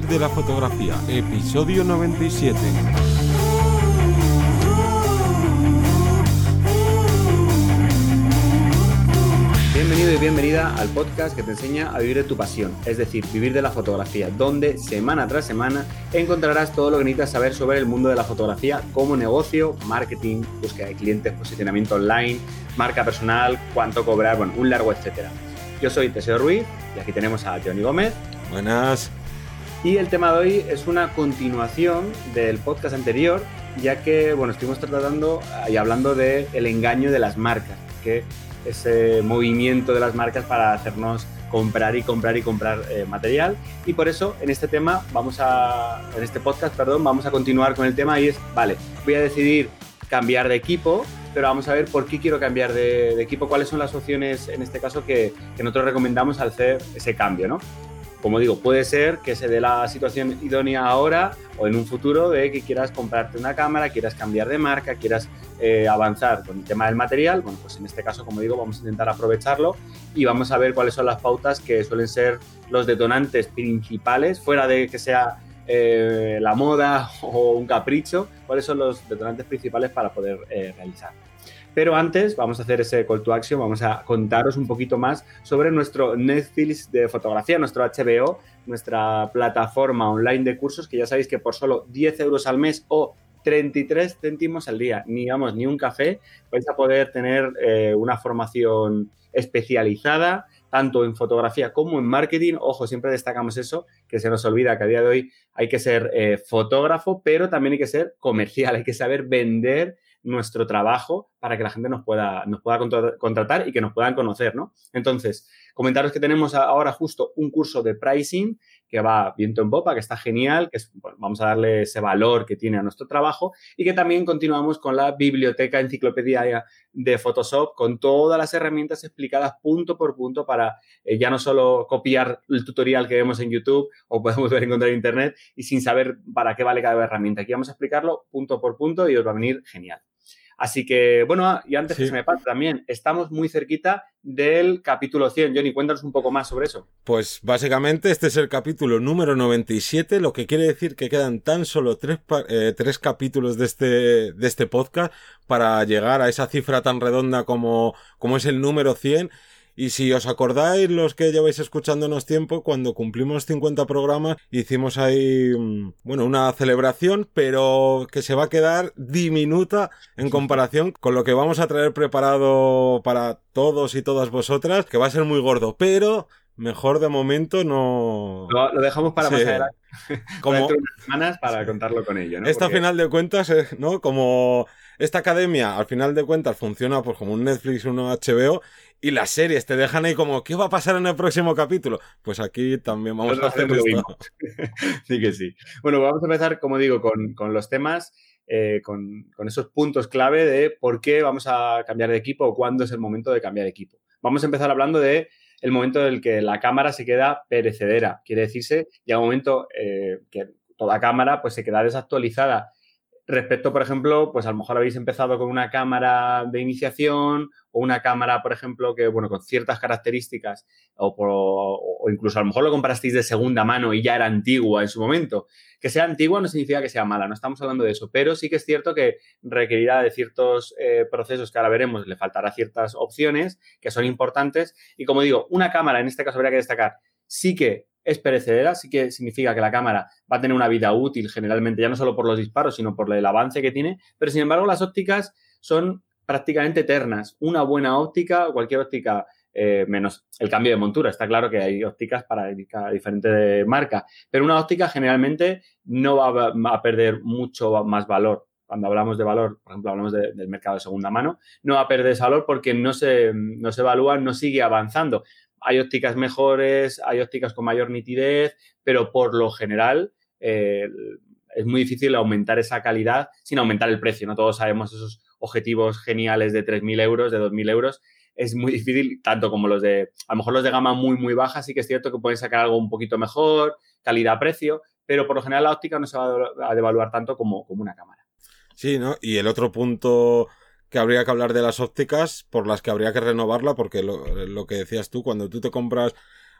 Vivir de la fotografía, episodio 97. Bienvenido y bienvenida al podcast que te enseña a vivir de tu pasión, es decir, vivir de la fotografía, donde semana tras semana encontrarás todo lo que necesitas saber sobre el mundo de la fotografía como negocio, marketing, búsqueda de clientes, posicionamiento online, marca personal, cuánto cobrar, bueno, un largo etcétera. Yo soy Teseo Ruiz y aquí tenemos a Johnny Gómez. Buenas. Y el tema de hoy es una continuación del podcast anterior, ya que, bueno, estuvimos tratando y hablando del el engaño de las marcas, que ese movimiento de las marcas para hacernos comprar y comprar y comprar eh, material. Y por eso en este tema vamos a, en este podcast, perdón, vamos a continuar con el tema y es, vale, voy a decidir cambiar de equipo, pero vamos a ver por qué quiero cambiar de, equipo, cuáles son las opciones en este caso que nosotros recomendamos al hacer ese cambio, ¿no? Como digo, puede ser que se dé la situación idónea ahora o en un futuro de que quieras comprarte una cámara, quieras cambiar de marca, quieras eh, avanzar con el tema del material. Bueno, pues en este caso, como digo, vamos a intentar aprovecharlo y vamos a ver cuáles son las pautas que suelen ser los detonantes principales, fuera de que sea eh, la moda o un capricho, cuáles son los detonantes principales para poder eh, realizar. Pero antes vamos a hacer ese call to action, vamos a contaros un poquito más sobre nuestro Netflix de fotografía, nuestro HBO, nuestra plataforma online de cursos, que ya sabéis que por solo 10 euros al mes o 33 céntimos al día, ni vamos, ni un café, vais a poder tener eh, una formación especializada, tanto en fotografía como en marketing. Ojo, siempre destacamos eso, que se nos olvida que a día de hoy hay que ser eh, fotógrafo, pero también hay que ser comercial, hay que saber vender nuestro trabajo para que la gente nos pueda, nos pueda contratar y que nos puedan conocer, ¿no? Entonces, comentaros que tenemos ahora justo un curso de pricing que va viento en popa, que está genial, que vamos a darle ese valor que tiene a nuestro trabajo y que también continuamos con la biblioteca enciclopedia de Photoshop con todas las herramientas explicadas punto por punto para eh, ya no solo copiar el tutorial que vemos en YouTube o podemos ver encontrar en Internet y sin saber para qué vale cada herramienta. Aquí vamos a explicarlo punto por punto y os va a venir genial. Así que, bueno, y antes que se me pase también, estamos muy cerquita del capítulo 100. Johnny, cuéntanos un poco más sobre eso. Pues básicamente este es el capítulo número 97, lo que quiere decir que quedan tan solo tres, eh, tres capítulos de este, de este podcast para llegar a esa cifra tan redonda como, como es el número 100 y si os acordáis, los que lleváis escuchándonos tiempo, cuando cumplimos 50 programas, hicimos ahí, mm, bueno, una celebración, pero que se va a quedar diminuta en comparación con lo que vamos a traer preparado para todos y todas vosotras, que va a ser muy gordo, pero mejor de momento no. Lo, dejamos para más adelante. Como semanas para contarlo con ello, ¿no? Esta final de cuentas, ¿no? Como esta academia, al final de cuentas, funciona pues como un Netflix, un HBO, y las series te dejan ahí como, ¿qué va a pasar en el próximo capítulo? Pues aquí también vamos a hacer esto. sí que sí. Bueno, vamos a empezar, como digo, con, los temas, eh, con, con, esos puntos clave de por qué vamos a cambiar de equipo o cuándo es el momento de cambiar de equipo. Vamos a empezar hablando de el momento en el que la cámara se queda perecedera. Quiere decirse, llega un momento eh, que toda cámara pues, se queda desactualizada respecto, por ejemplo, pues a lo mejor habéis empezado con una cámara de iniciación o una cámara, por ejemplo, que, bueno, con ciertas características o, o, incluso a lo mejor lo comprasteis de segunda mano y ya era antigua en su momento. Que sea antigua no significa que sea mala, no estamos hablando de eso, pero sí que es cierto que requerirá de ciertos eh, procesos que ahora veremos, le faltará ciertas opciones que son importantes y como digo, una cámara, en este caso habría que destacar, sí que es perecedera, sí que significa que la cámara va a tener una vida útil generalmente, ya no solo por los disparos, sino por el avance que tiene, pero sin embargo las ópticas son prácticamente eternas. Una buena óptica, cualquier óptica, eh, menos el cambio de montura, está claro que hay ópticas para diferente marca, pero una óptica generalmente no va a perder mucho más valor. Cuando hablamos de valor, por ejemplo, hablamos del mercado de segunda mano, no va a perder ese valor porque no se, no se evalúa, no sigue avanzando hay ópticas mejores, hay ópticas con mayor nitidez, pero por lo general eh, es muy difícil aumentar esa calidad sin aumentar el precio. No todos sabemos esos objetivos geniales de 3.000 euros, de 2.000 euros. Es muy difícil, tanto como los de, a lo mejor los de gama muy, muy baja, sí que es cierto que pueden sacar algo un poquito mejor, calidad-precio, pero por lo general la óptica no se va a devaluar tanto como, como una cámara. Sí, ¿no? Y el otro punto que habría que hablar de las ópticas por las que habría que renovarla, porque lo, que decías tú, cuando tú te compras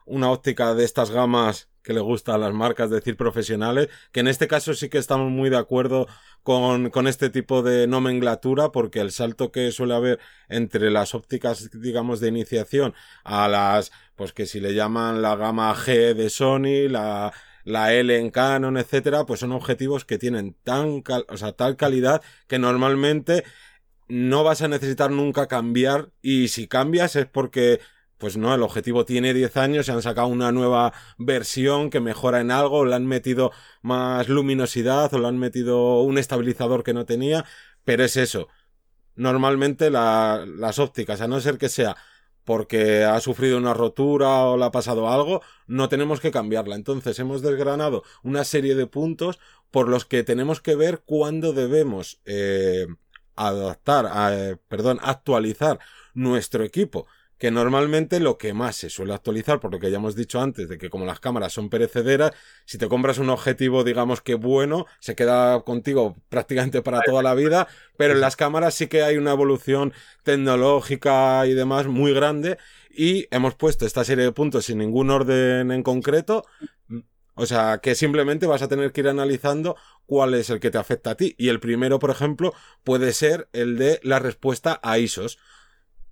una óptica de estas gamas que le gusta a las marcas decir profesionales, que en este caso sí que estamos muy de acuerdo con, con este tipo de nomenclatura, porque el salto que suele haber entre las ópticas, digamos, de iniciación a las, pues que si le llaman la gama G de Sony, la, la L en Canon, etcétera, pues son objetivos que tienen tan, o sea, tal calidad que normalmente no vas a necesitar nunca cambiar y si cambias es porque pues no, el objetivo tiene 10 años, se han sacado una nueva versión que mejora en algo, o le han metido más luminosidad o le han metido un estabilizador que no tenía, pero es eso. Normalmente las ópticas, a no ser que sea porque ha sufrido una rotura o le ha pasado algo, no tenemos que cambiarla. Entonces hemos desgranado una serie de puntos por los que tenemos que ver cuándo debemos eh, adaptar, eh, perdón, actualizar nuestro equipo que normalmente lo que más se suele actualizar, por lo que ya hemos dicho antes, de que como las cámaras son perecederas, si te compras un objetivo, digamos que bueno, se queda contigo prácticamente para toda la vida, pero en las cámaras sí que hay una evolución tecnológica y demás muy grande, y hemos puesto esta serie de puntos sin ningún orden en concreto, o sea, que simplemente vas a tener que ir analizando cuál es el que te afecta a ti. Y el primero, por ejemplo, puede ser el de la respuesta a ISOs.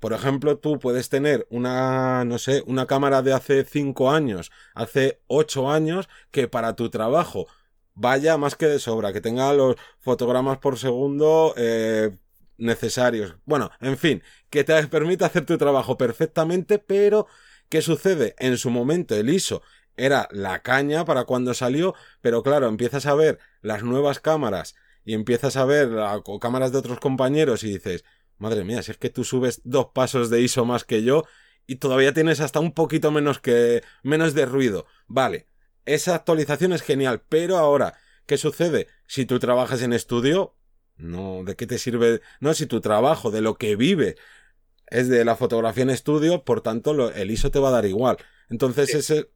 Por ejemplo, tú puedes tener una, no sé, una cámara de hace 5 años, hace 8 años, que para tu trabajo vaya más que de sobra, que tenga los fotogramas por segundo eh, necesarios. Bueno, en fin, que te permita hacer tu trabajo perfectamente, pero ¿qué sucede? En su momento el ISO era la caña para cuando salió, pero claro, empiezas a ver las nuevas cámaras y empiezas a ver cámaras de otros compañeros y dices, Madre mía, si es que tú subes dos pasos de ISO más que yo y todavía tienes hasta un poquito menos que menos de ruido. Vale, esa actualización es genial, pero ahora, ¿qué sucede? Si tú trabajas en estudio, no, ¿de qué te sirve? No, si tu trabajo, de lo que vive, es de la fotografía en estudio, por tanto, el ISO te va a dar igual. Entonces, ese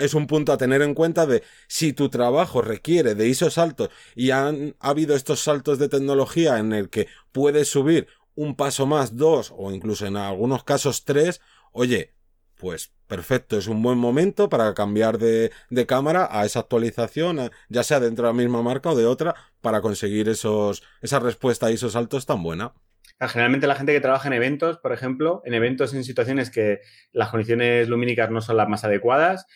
es un punto a tener en cuenta de si tu trabajo requiere de ISO altos y han ha habido estos saltos de tecnología en el que puedes subir un paso más, dos o incluso en algunos casos tres, oye, pues perfecto, es un buen momento para cambiar de, de cámara a esa actualización, ya sea dentro de la misma marca o de otra, para conseguir esos, esa respuesta y esos saltos tan buena. Generalmente la gente que trabaja en eventos, por ejemplo, en eventos en situaciones que las condiciones lumínicas no son las más adecuadas,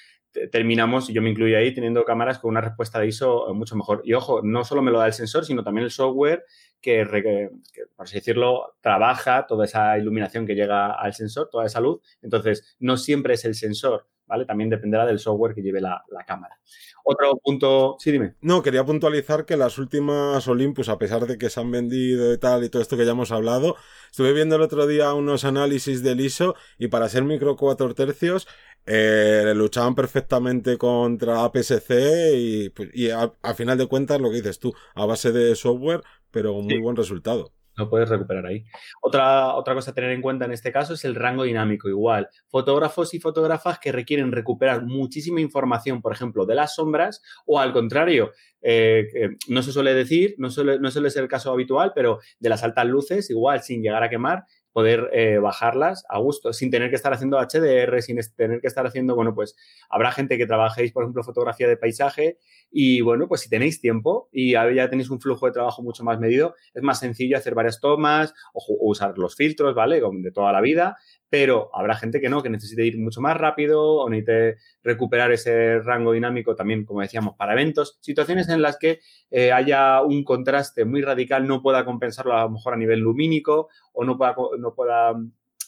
terminamos, y yo me incluyo ahí, teniendo cámaras con una respuesta de ISO mucho mejor. Y ojo, no solo me lo da el sensor, sino también el software que, por así decirlo, trabaja toda esa iluminación que llega al sensor, toda esa luz. Entonces, no siempre es el sensor, ¿vale? También dependerá del software que lleve la, cámara. Otro punto, sí, dime. No, quería puntualizar que las últimas Olympus, a pesar de que se han vendido y tal y todo esto que ya hemos hablado, estuve viendo el otro día unos análisis del ISO y para ser micro 4 tercios eh, luchaban perfectamente contra APS-C y, pues, a, final de cuentas lo que dices tú, a base de software, pero un muy buen resultado. Lo puedes recuperar ahí. Otra, otra cosa a tener en cuenta en este caso es el rango dinámico. Igual, fotógrafos y fotógrafas que requieren recuperar muchísima información, por ejemplo, de las sombras, o al contrario, eh, no se suele decir, no suele, no suele ser el caso habitual, pero de las altas luces, igual sin llegar a quemar, poder eh, bajarlas a gusto, sin tener que estar haciendo HDR, sin tener que estar haciendo, bueno, pues habrá gente que trabajéis, por ejemplo, fotografía de paisaje y, bueno, pues si tenéis tiempo y ya tenéis un flujo de trabajo mucho más medido, es más sencillo hacer varias tomas o, usar los filtros, ¿vale? De toda la vida, pero habrá gente que no, que necesite ir mucho más rápido o necesite recuperar ese rango dinámico también, como decíamos, para eventos, situaciones en las que eh, haya un contraste muy radical, no pueda compensarlo a lo mejor a nivel lumínico o no pueda, no pueda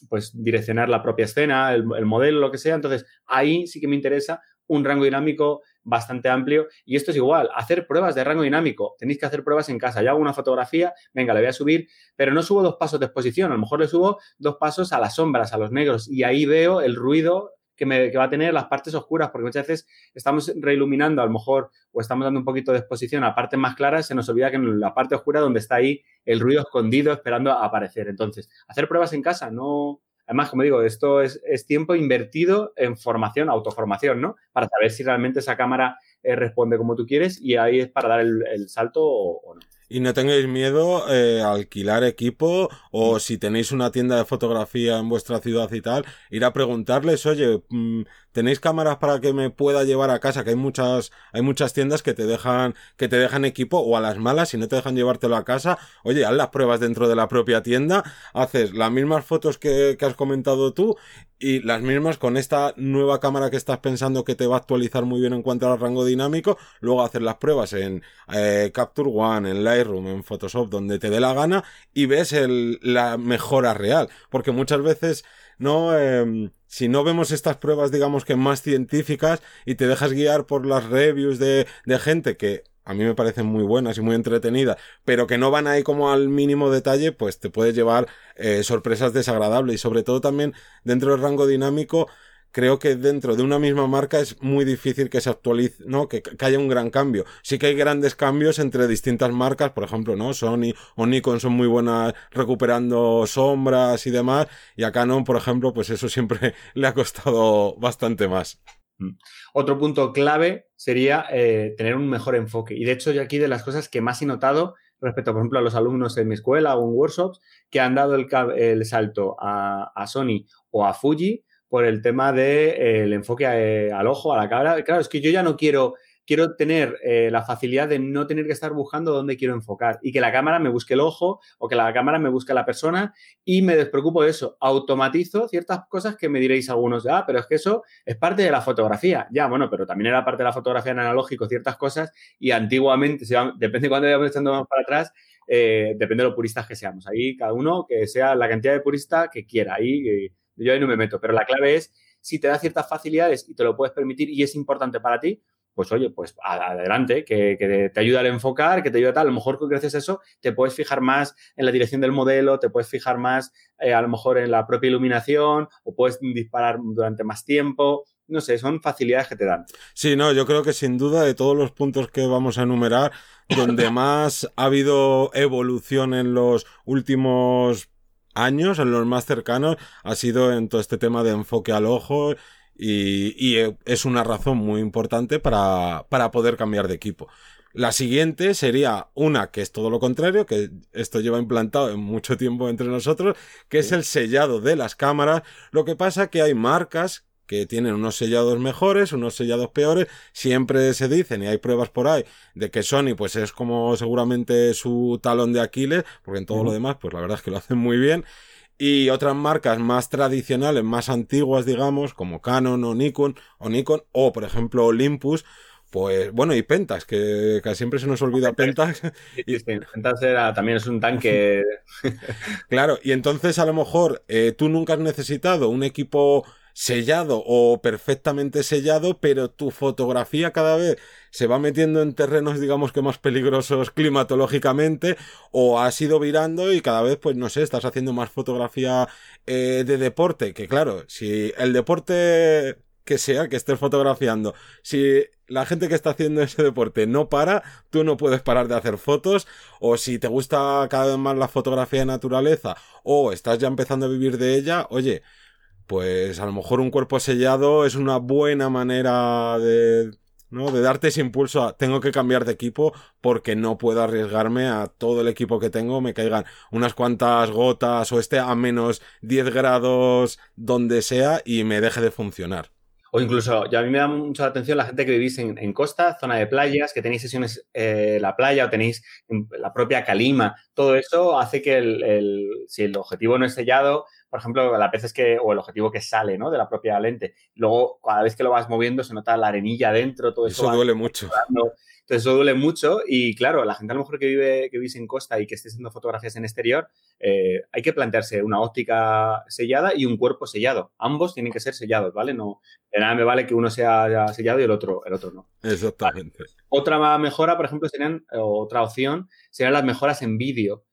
pues direccionar la propia escena, el, el modelo, lo que sea. Entonces, ahí sí que me interesa un rango dinámico bastante amplio. Y esto es igual, hacer pruebas de rango dinámico. Tenéis que hacer pruebas en casa. Yo hago una fotografía, venga, le voy a subir, pero no subo dos pasos de exposición, a lo mejor le subo dos pasos a las sombras, a los negros, y ahí veo el ruido que, me, que va a tener las partes oscuras, porque muchas veces estamos reiluminando a lo mejor o estamos dando un poquito de exposición a partes más claras, se nos olvida que en la parte oscura donde está ahí el ruido escondido esperando a aparecer. Entonces, hacer pruebas en casa, no, Además, como digo, esto es, tiempo invertido en formación, autoformación, ¿no? Para saber si realmente esa cámara eh, responde como tú quieres y ahí es para dar el, salto o, no. Y no tengáis miedo eh, a alquilar equipo o mm. si tenéis una tienda de fotografía en vuestra ciudad y tal, ir a preguntarles, oye, mm, tenéis cámaras para que me pueda llevar a casa, que hay muchas, hay muchas tiendas que te dejan, que te dejan equipo o a las malas, si no te dejan llevártelo a casa, oye, haz las pruebas dentro de la propia tienda, haces las mismas fotos que, has comentado tú y las mismas con esta nueva cámara que estás pensando que te va a actualizar muy bien en cuanto al rango dinámico, luego hacer las pruebas en eh, Capture One, en Lightroom, en Photoshop, donde te dé la gana y ves la mejora real, porque muchas veces no eh, si no vemos estas pruebas digamos que más científicas y te dejas guiar por las reviews de, de gente que a mí me parecen muy buenas y muy entretenidas, pero que no van ahí como al mínimo detalle, pues te puedes llevar eh, sorpresas desagradables y sobre todo también dentro del rango dinámico creo que dentro de una misma marca es muy difícil que se actualice, ¿no? Que, que, haya un gran cambio. Sí que hay grandes cambios entre distintas marcas, por ejemplo, ¿no? Sony o Nikon son muy buenas recuperando sombras y demás, y a Canon, por ejemplo, pues eso siempre le ha costado bastante más. Mm. Otro punto clave sería eh, tener un mejor enfoque. Y de hecho, yo aquí de las cosas que más he notado respecto, por ejemplo, a los alumnos en mi escuela o en workshops que han dado el, salto a, Sony o a Fuji por el tema del de, eh, enfoque eh, al ojo, a la cámara. Claro, es que yo ya no quiero quiero tener eh, la facilidad de no tener que estar buscando dónde quiero enfocar y que la cámara me busque el ojo o que la cámara me busque la persona y me despreocupo de eso. Automatizo ciertas cosas que me diréis algunos, ah, pero es que eso es parte de la fotografía. Ya, bueno, pero también era parte de la fotografía en analógico ciertas cosas y antiguamente, depende de cuándo vayamos echando más para atrás, eh, depende de lo puristas que seamos. Ahí cada uno que sea la cantidad de purista que quiera. Ahí eh, yo ahí no me meto, pero la clave es si te da ciertas facilidades y te lo puedes permitir y es importante para ti, pues oye, pues adelante, que, que, te ayuda a enfocar, que te ayuda a tal. A lo mejor gracias a eso te puedes fijar más en la dirección del modelo, te puedes fijar más eh, a lo mejor en la propia iluminación o puedes disparar durante más tiempo. No sé, son facilidades que te dan. Sí, no, yo creo que sin duda de todos los puntos que vamos a enumerar, donde más ha habido evolución en los últimos años, en los más cercanos, ha sido en todo este tema de enfoque al ojo y, y, es una razón muy importante para, para poder cambiar de equipo. La siguiente sería una que es todo lo contrario, que esto lleva implantado en mucho tiempo entre nosotros, que es el sellado de las cámaras. Lo que pasa que hay marcas que tienen unos sellados mejores, unos sellados peores, siempre se dicen y hay pruebas por ahí de que Sony pues es como seguramente su talón de Aquiles, porque en todo uh -huh. lo demás pues la verdad es que lo hacen muy bien y otras marcas más tradicionales, más antiguas, digamos, como Canon o Nikon, o Nikon, o por ejemplo Olympus, pues bueno, y Pentax, que casi siempre se nos olvida Pentax. y Pentax era, también es un tanque. claro, y entonces a lo mejor eh, tú nunca has necesitado un equipo sellado o perfectamente sellado, pero tu fotografía cada vez se va metiendo en terrenos, digamos que más peligrosos climatológicamente, o has ido virando y cada vez, pues no sé, estás haciendo más fotografía eh, de deporte, que claro, si el deporte que sea que estés fotografiando, si la gente que está haciendo ese deporte no para, tú no puedes parar de hacer fotos, o si te gusta cada vez más la fotografía de naturaleza, o estás ya empezando a vivir de ella, oye, pues a lo mejor un cuerpo sellado es una buena manera de, ¿no? De darte ese impulso a tengo que cambiar de equipo porque no puedo arriesgarme a todo el equipo que tengo, me caigan unas cuantas gotas o esté a menos 10 grados donde sea y me deje de funcionar. O incluso, ya a mí me da mucha atención la gente que vivís en, en costa, zona de playas, que tenéis sesiones en eh, la playa o tenéis la propia calima. Todo eso hace que el, si el objetivo no es sellado, por ejemplo, las veces que, o el objetivo que sale, ¿no? De la propia lente. Luego, cada vez que lo vas moviendo, se nota la arenilla dentro, todo eso. Eso duele mucho. Entonces, eso duele mucho y, claro, la gente a lo mejor que vive, que vivís en costa y que esté haciendo fotografías en exterior, eh, hay que plantearse una óptica sellada y un cuerpo sellado. Ambos tienen que ser sellados, ¿vale? No, de nada me vale que uno sea sellado y el otro, el otro no. Exactamente. Vale. Otra mejora, por ejemplo, serían, otra opción, serían las mejoras en vídeo.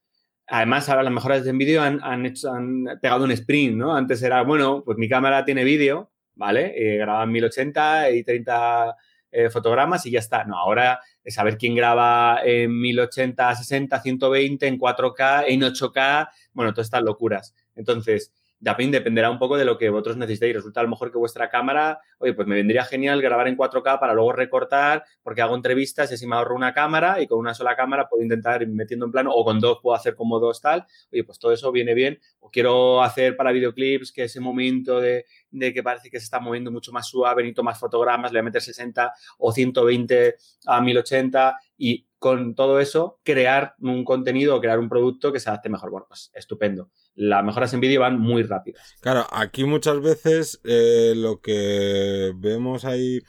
Además, ahora las mejoras en vídeo han, han, han pegado un sprint, ¿no? Antes era, bueno, pues mi cámara tiene vídeo, ¿vale? Eh, graba en 1080 y 30 eh, fotogramas y ya está. No, ahora es saber quién graba en 1080, 60, 120, en 4K, en 8K, bueno, todas estas locuras. Entonces, también dependerá un poco de lo que vosotros necesitéis. Resulta a lo mejor que vuestra cámara, oye, pues me vendría genial grabar en 4K para luego recortar, porque hago entrevistas y así me ahorro una cámara y con una sola cámara puedo intentar ir metiendo en plano, o con dos puedo hacer como dos tal. Oye, pues todo eso viene bien. O quiero hacer para videoclips que ese momento de, de que parece que se está moviendo mucho más suave, necesito más fotogramas, le voy a meter 60 o 120 a 1080 y con todo eso crear un contenido o crear un producto que se adapte mejor. Bueno, pues estupendo. Las mejoras en vídeo van muy rápidas. Claro, aquí muchas veces eh, lo que vemos ahí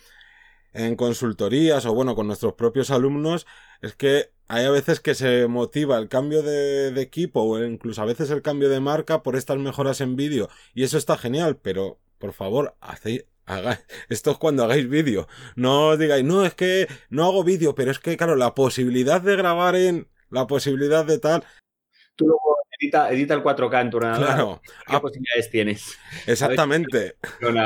en consultorías o bueno, con nuestros propios alumnos es que hay a veces que se motiva el cambio de, de, equipo o incluso a veces el cambio de marca por estas mejoras en vídeo y eso está genial, pero por favor, hacéis, esto es cuando hagáis vídeo. No os digáis, no, es que no hago vídeo, pero es que, claro, la posibilidad de grabar en. La posibilidad de tal. Tú luego edita, edita el 4K en tu ordenador. Claro. ¿Qué ah, posibilidades tienes? Exactamente.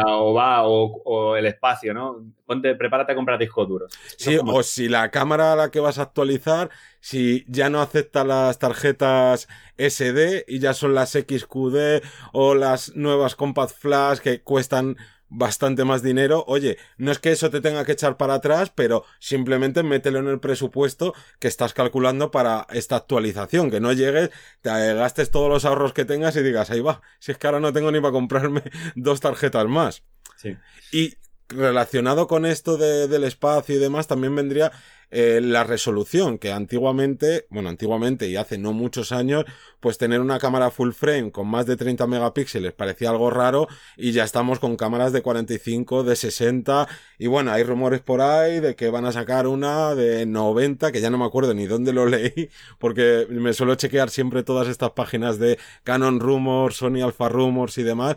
O va, o, el espacio, ¿no? Ponte, prepárate a comprar discos duros. Sí, o si la cámara a la que vas a actualizar, si ya no acepta las tarjetas SD y ya son las XQD o las nuevas Compact Flash que cuestan bastante más dinero. Oye, no es que eso te tenga que echar para atrás, pero simplemente mételo en el presupuesto que estás calculando para esta actualización. Que no llegues, te gastes todos los ahorros que tengas y digas, ahí va, si es que ahora no tengo ni para comprarme dos tarjetas más. Sí. Y relacionado con esto de, del espacio y demás, también vendría eh, la resolución, que antiguamente, bueno, antiguamente y hace no muchos años, pues tener una cámara full frame con más de 30 megapíxeles parecía algo raro y ya estamos con cámaras de 45, de 60 y bueno, hay rumores por ahí de que van a sacar una de 90, que ya no me acuerdo ni dónde lo leí, porque me suelo chequear siempre todas estas páginas de Canon Rumors, Sony Alpha Rumors y demás.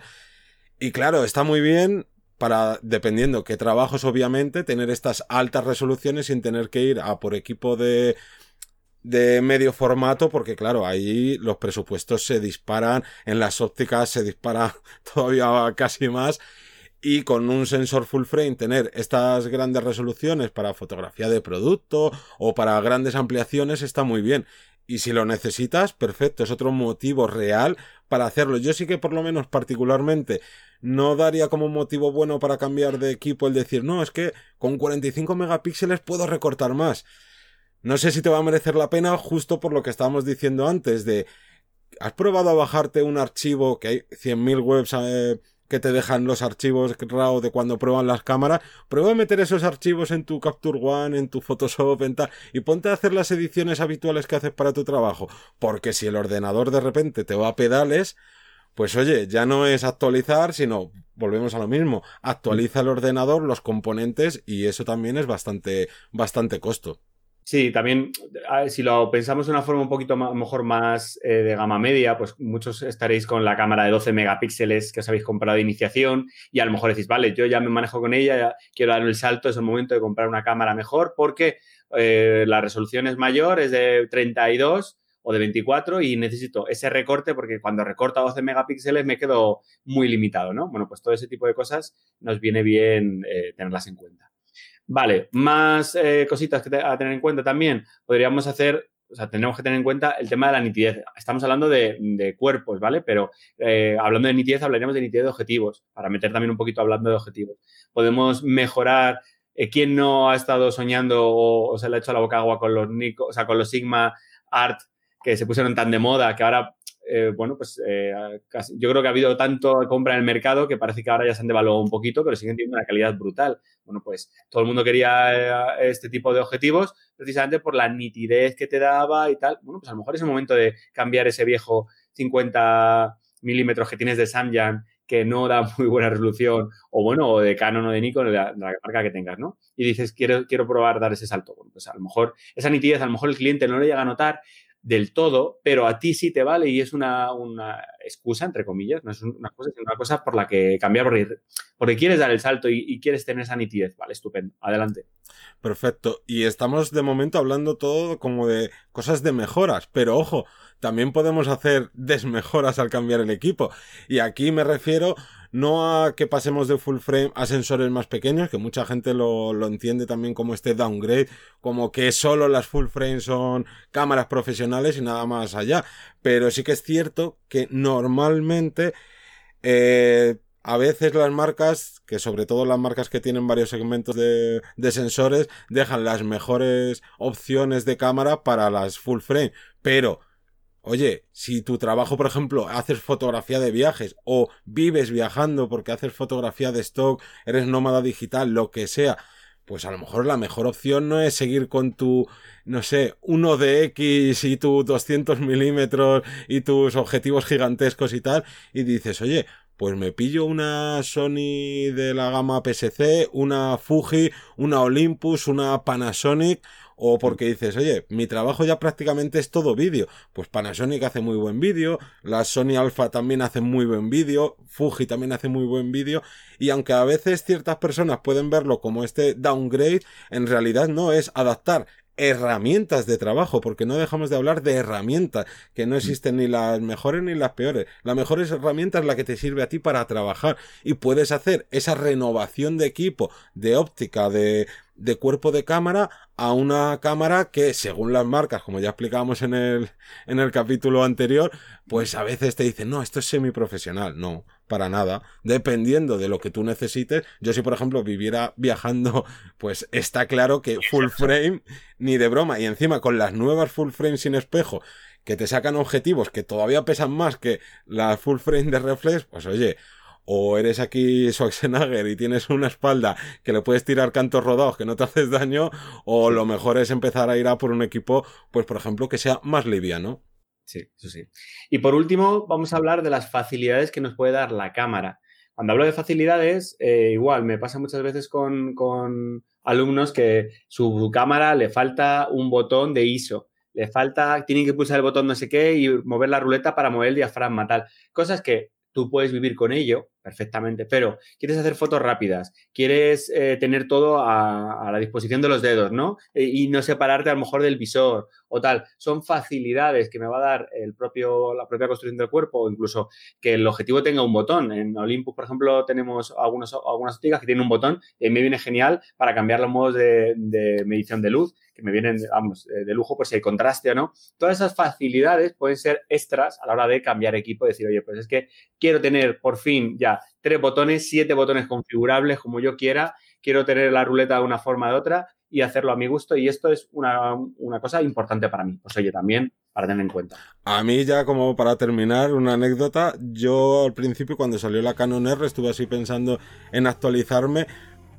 Y claro, está muy bien, para, dependiendo qué trabajos, obviamente, tener estas altas resoluciones sin tener que ir a por equipo de, de medio formato, porque claro, ahí los presupuestos se disparan, en las ópticas se dispara todavía casi más, y con un sensor full frame tener estas grandes resoluciones para fotografía de producto o para grandes ampliaciones está muy bien. Y si lo necesitas, perfecto, es otro motivo real para hacerlo. Yo sí que por lo menos particularmente no daría como motivo bueno para cambiar de equipo el decir, no, es que con 45 megapíxeles puedo recortar más. No sé si te va a merecer la pena justo por lo que estábamos diciendo antes de, ¿has probado a bajarte un archivo que hay 100.000 webs eh, que te dejan los archivos RAW de cuando prueban las cámaras, prueba a meter esos archivos en tu Capture One, en tu Photoshop, en tal, y ponte a hacer las ediciones habituales que haces para tu trabajo. Porque si el ordenador de repente te va a pedales, pues oye, ya no es actualizar, sino volvemos a lo mismo, actualiza el ordenador, los componentes, y eso también es bastante, bastante costo. Sí, también si lo pensamos de una forma un poquito más, mejor más eh, de gama media, pues muchos estaréis con la cámara de 12 megapíxeles que os habéis comprado de iniciación y a lo mejor decís, vale, yo ya me manejo con ella, quiero dar el salto, es el momento de comprar una cámara mejor porque eh, la resolución es mayor, es de 32 o de 24 y necesito ese recorte porque cuando recorto a 12 megapíxeles me quedo muy limitado, ¿no? Bueno, pues todo ese tipo de cosas nos viene bien eh, tenerlas en cuenta. Vale, más eh, cositas que a tener en cuenta también. Podríamos hacer, o sea, tenemos que tener en cuenta el tema de la nitidez. Estamos hablando de, cuerpos, ¿vale? Pero eh, hablando de nitidez, hablaríamos de nitidez de objetivos, para meter también un poquito hablando de objetivos. Podemos mejorar. Eh, ¿Quién no ha estado soñando o, se le ha hecho la boca agua con los Nico, o sea, con los Sigma Art que se pusieron tan de moda que ahora eh, bueno, pues eh, yo creo que ha habido tanto compra en el mercado que parece que ahora ya se han devaluado un poquito, pero siguen teniendo una calidad brutal. Bueno, pues todo el mundo quería eh, este tipo de objetivos precisamente por la nitidez que te daba y tal. Bueno, pues a lo mejor es el momento de cambiar ese viejo 50 milímetros que tienes de Samyang que no da muy buena resolución, o bueno, o de Canon o de Nikon, de la, marca que tengas, ¿no? Y dices, quiero, quiero probar dar ese salto. Bueno, pues a lo mejor esa nitidez, a lo mejor el cliente no le llega a notar, del todo, pero a ti sí te vale y es una, una excusa, entre comillas, no es una cosa, es una cosa por la que cambiar, porque, quieres dar el salto y, quieres tener esa nitidez. Vale, estupendo. Adelante. Perfecto. Y estamos de momento hablando todo como de cosas de mejoras, pero ojo, también podemos hacer desmejoras al cambiar el equipo. Y aquí me refiero no a que pasemos de full frame a sensores más pequeños, que mucha gente lo, lo entiende también como este downgrade, como que solo las full frame son cámaras profesionales y nada más allá. Pero sí que es cierto que normalmente Eh, a veces las marcas, que sobre todo las marcas que tienen varios segmentos de, de, sensores, dejan las mejores opciones de cámara para las full frame. Pero, oye, si tu trabajo, por ejemplo, haces fotografía de viajes o vives viajando porque haces fotografía de stock, eres nómada digital, lo que sea, pues a lo mejor la mejor opción no es seguir con tu, no sé, 1 de X y tu 200 milímetros y tus objetivos gigantescos y tal, y dices, oye, pues me pillo una Sony de la gama PSC, una Fuji, una Olympus, una Panasonic, o porque dices, oye, mi trabajo ya prácticamente es todo vídeo. Pues Panasonic hace muy buen vídeo, la Sony Alpha también hace muy buen vídeo, Fuji también hace muy buen vídeo, y aunque a veces ciertas personas pueden verlo como este downgrade, en realidad no es adaptar herramientas de trabajo, porque no dejamos de hablar de herramientas, que no existen ni las mejores ni las peores. La mejor herramienta es la que te sirve a ti para trabajar y puedes hacer esa renovación de equipo, de óptica, de, de cuerpo de cámara a una cámara que, según las marcas, como ya explicábamos en el, en el capítulo anterior, pues a veces te dicen, no, esto es semiprofesional. No, para nada. Dependiendo de lo que tú necesites. Yo si, por ejemplo, viviera viajando, pues está claro que full frame, ni de broma. Y encima con las nuevas full frame sin espejo, que te sacan objetivos que todavía pesan más que la full frame de reflex, pues oye, o eres aquí Schwarzenegger y tienes una espalda que le puedes tirar cantos rodados que no te haces daño, o lo mejor es empezar a ir a por un equipo, pues por ejemplo, que sea más liviano. Sí, eso sí. Y por último, vamos a hablar de las facilidades que nos puede dar la cámara. Cuando hablo de facilidades, eh, igual me pasa muchas veces con, con alumnos que su cámara le falta un botón de ISO le falta, tienen que pulsar el botón no sé qué y mover la ruleta para mover el diafragma, tal. Cosas que tú puedes vivir con ello perfectamente, pero quieres hacer fotos rápidas, quieres eh, tener todo a, la disposición de los dedos, ¿no? Y no separarte a lo mejor del visor o tal. Son facilidades que me va a dar el propio, la propia construcción del cuerpo o incluso que el objetivo tenga un botón. En Olympus, por ejemplo, tenemos algunos, algunas ópticas que tienen un botón y me viene genial para cambiar los modos de, medición de luz que me vienen, vamos, de lujo por si hay contraste o no. Todas esas facilidades pueden ser extras a la hora de cambiar equipo, decir, oye, pues es que quiero tener por fin ya tres botones, siete botones configurables como yo quiera, quiero tener la ruleta de una forma o de otra y hacerlo a mi gusto y esto es una, una cosa importante para mí. Pues oye, también para tener en cuenta. A mí ya como para terminar una anécdota, yo al principio cuando salió la Canon R estuve así pensando en actualizarme,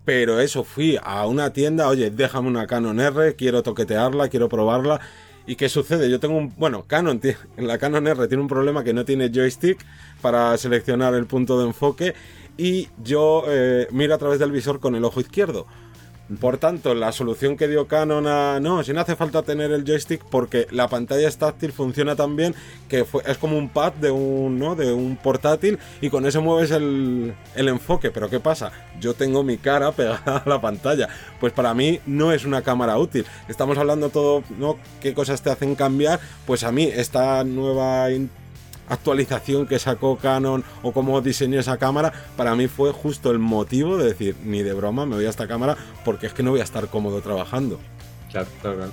pero eso, fui a una tienda, oye, déjame una Canon R, quiero toquetearla, quiero probarla. ¿Y qué sucede? Yo tengo un. Bueno, Canon, en la Canon R tiene un problema que no tiene joystick para seleccionar el punto de enfoque. Y yo eh, miro a través del visor con el ojo izquierdo. Por tanto, la solución que dio Canon a... No, si no hace falta tener el joystick porque la pantalla es táctil, funciona tan bien que es como un pad de un, ¿no? de un portátil y con eso mueves el, el enfoque. Pero ¿qué pasa? Yo tengo mi cara pegada a la pantalla. Pues para mí no es una cámara útil. Estamos hablando todo, ¿no? ¿Qué cosas te hacen cambiar? Pues a mí esta nueva actualización que sacó Canon o cómo diseñó esa cámara, para mí fue justo el motivo de decir, ni de broma me voy a esta cámara porque es que no voy a estar cómodo trabajando. Claro, claro.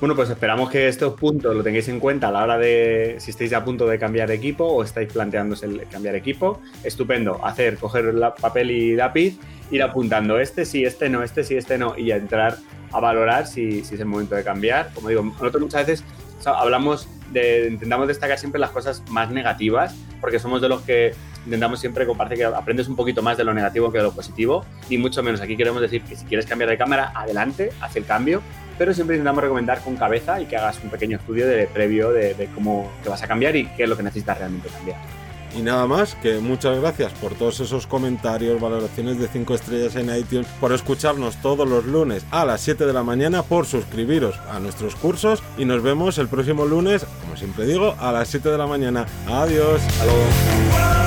Bueno, pues esperamos que estos puntos lo tengáis en cuenta a la hora de si estáis a punto de cambiar de equipo o estáis planteándose el cambiar equipo. Estupendo, hacer, coger la, papel y lápiz, ir apuntando este sí, este no, este sí, este no, y entrar a valorar si, si es el momento de cambiar. Como digo, nosotros muchas veces hablamos de, intentamos destacar siempre las cosas más negativas, porque somos de los que intentamos siempre compartir que aprendes un poquito más de lo negativo que de lo positivo, y mucho menos aquí queremos decir que si quieres cambiar de cámara, adelante, haz el cambio, pero siempre intentamos recomendar con cabeza y que hagas un pequeño estudio de previo de, de cómo te vas a cambiar y qué es lo que necesitas realmente cambiar. Y nada más, que muchas gracias por todos esos comentarios, valoraciones de 5 estrellas en iTunes, por escucharnos todos los lunes a las 7 de la mañana, por suscribiros a nuestros cursos y nos vemos el próximo lunes, como siempre digo, a las 7 de la mañana. Adiós. Luego.